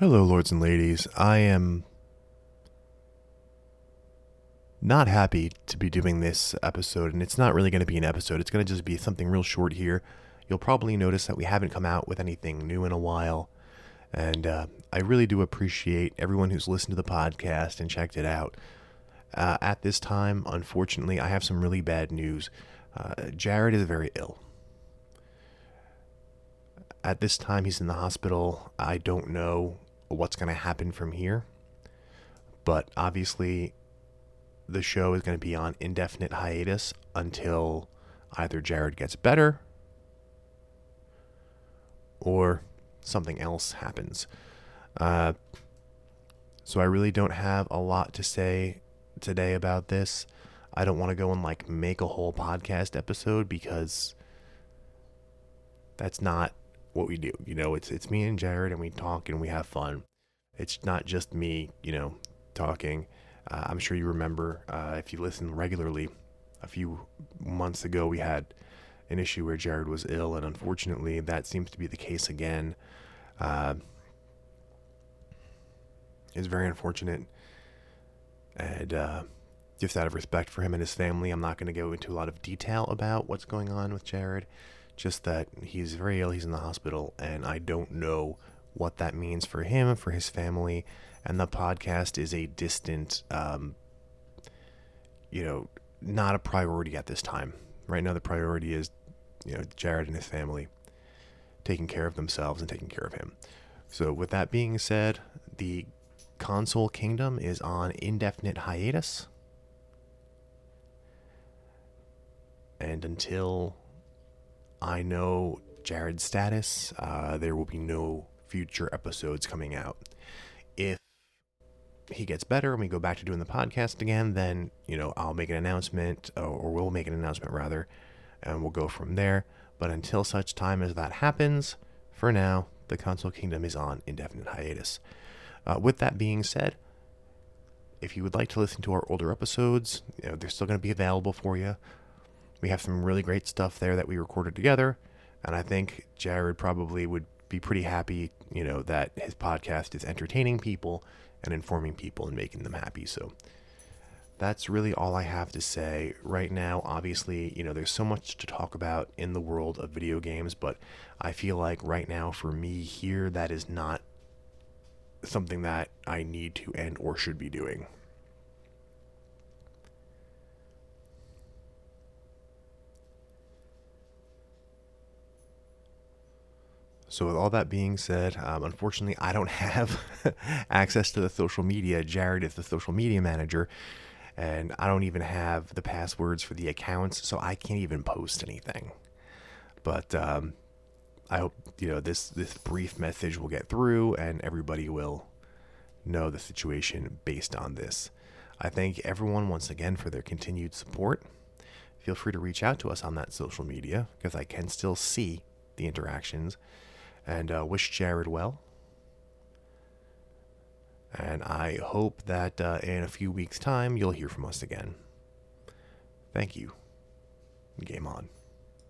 Hello, lords and ladies. I am not happy to be doing this episode, and it's not really going to be an episode. It's going to just be something real short here. You'll probably notice that we haven't come out with anything new in a while, and uh, I really do appreciate everyone who's listened to the podcast and checked it out. Uh, at this time, unfortunately, I have some really bad news. Uh, Jared is very ill. At this time, he's in the hospital. I don't know what's going to happen from here. But obviously, the show is going to be on indefinite hiatus until either Jared gets better or something else happens. Uh, so I really don't have a lot to say today about this. I don't want to go and like make a whole podcast episode because that's not what we do. You know, it's it's me and Jared, and we talk and we have fun. It's not just me, you know, talking. Uh, I'm sure you remember uh, if you listen regularly. A few months ago, we had an issue where Jared was ill, and unfortunately, that seems to be the case again. Uh, it's very unfortunate, and uh, just out of respect for him and his family, I'm not going to go into a lot of detail about what's going on with Jared. Just that he's very ill, he's in the hospital, and I don't know what that means for him, for his family, and the podcast is a distant, um, you know, not a priority at this time. Right now, the priority is, you know, Jared and his family taking care of themselves and taking care of him. So, with that being said, the console kingdom is on indefinite hiatus. And until I know Jared's status. Uh, there will be no future episodes coming out. If he gets better and we go back to doing the podcast again, then, you know, I'll make an announcement, or we'll make an announcement rather, and we'll go from there. But until such time as that happens, for now, the Console Kingdom is on indefinite hiatus. Uh, with that being said, if you would like to listen to our older episodes, you know, they're still going to be available for you. We have some really great stuff there that we recorded together, and I think Jared probably would be pretty happy, you know, that his podcast is entertaining people and informing people and making them happy. So that's really all I have to say right now. Obviously, you know, there's so much to talk about in the world of video games, but I feel like right now for me here, that is not something that I need to and or should be doing. So, with all that being said, um, unfortunately, I don't have access to the social media. Jared is the social media manager, and I don't even have the passwords for the accounts, so I can't even post anything. But um, I hope you know this this brief message will get through, and everybody will know the situation based on this. I thank everyone once again for their continued support. Feel free to reach out to us on that social media because I can still see the interactions and uh, wish Jared well. And I hope that uh, in a few weeks' time you'll hear from us again. Thank you. Game on.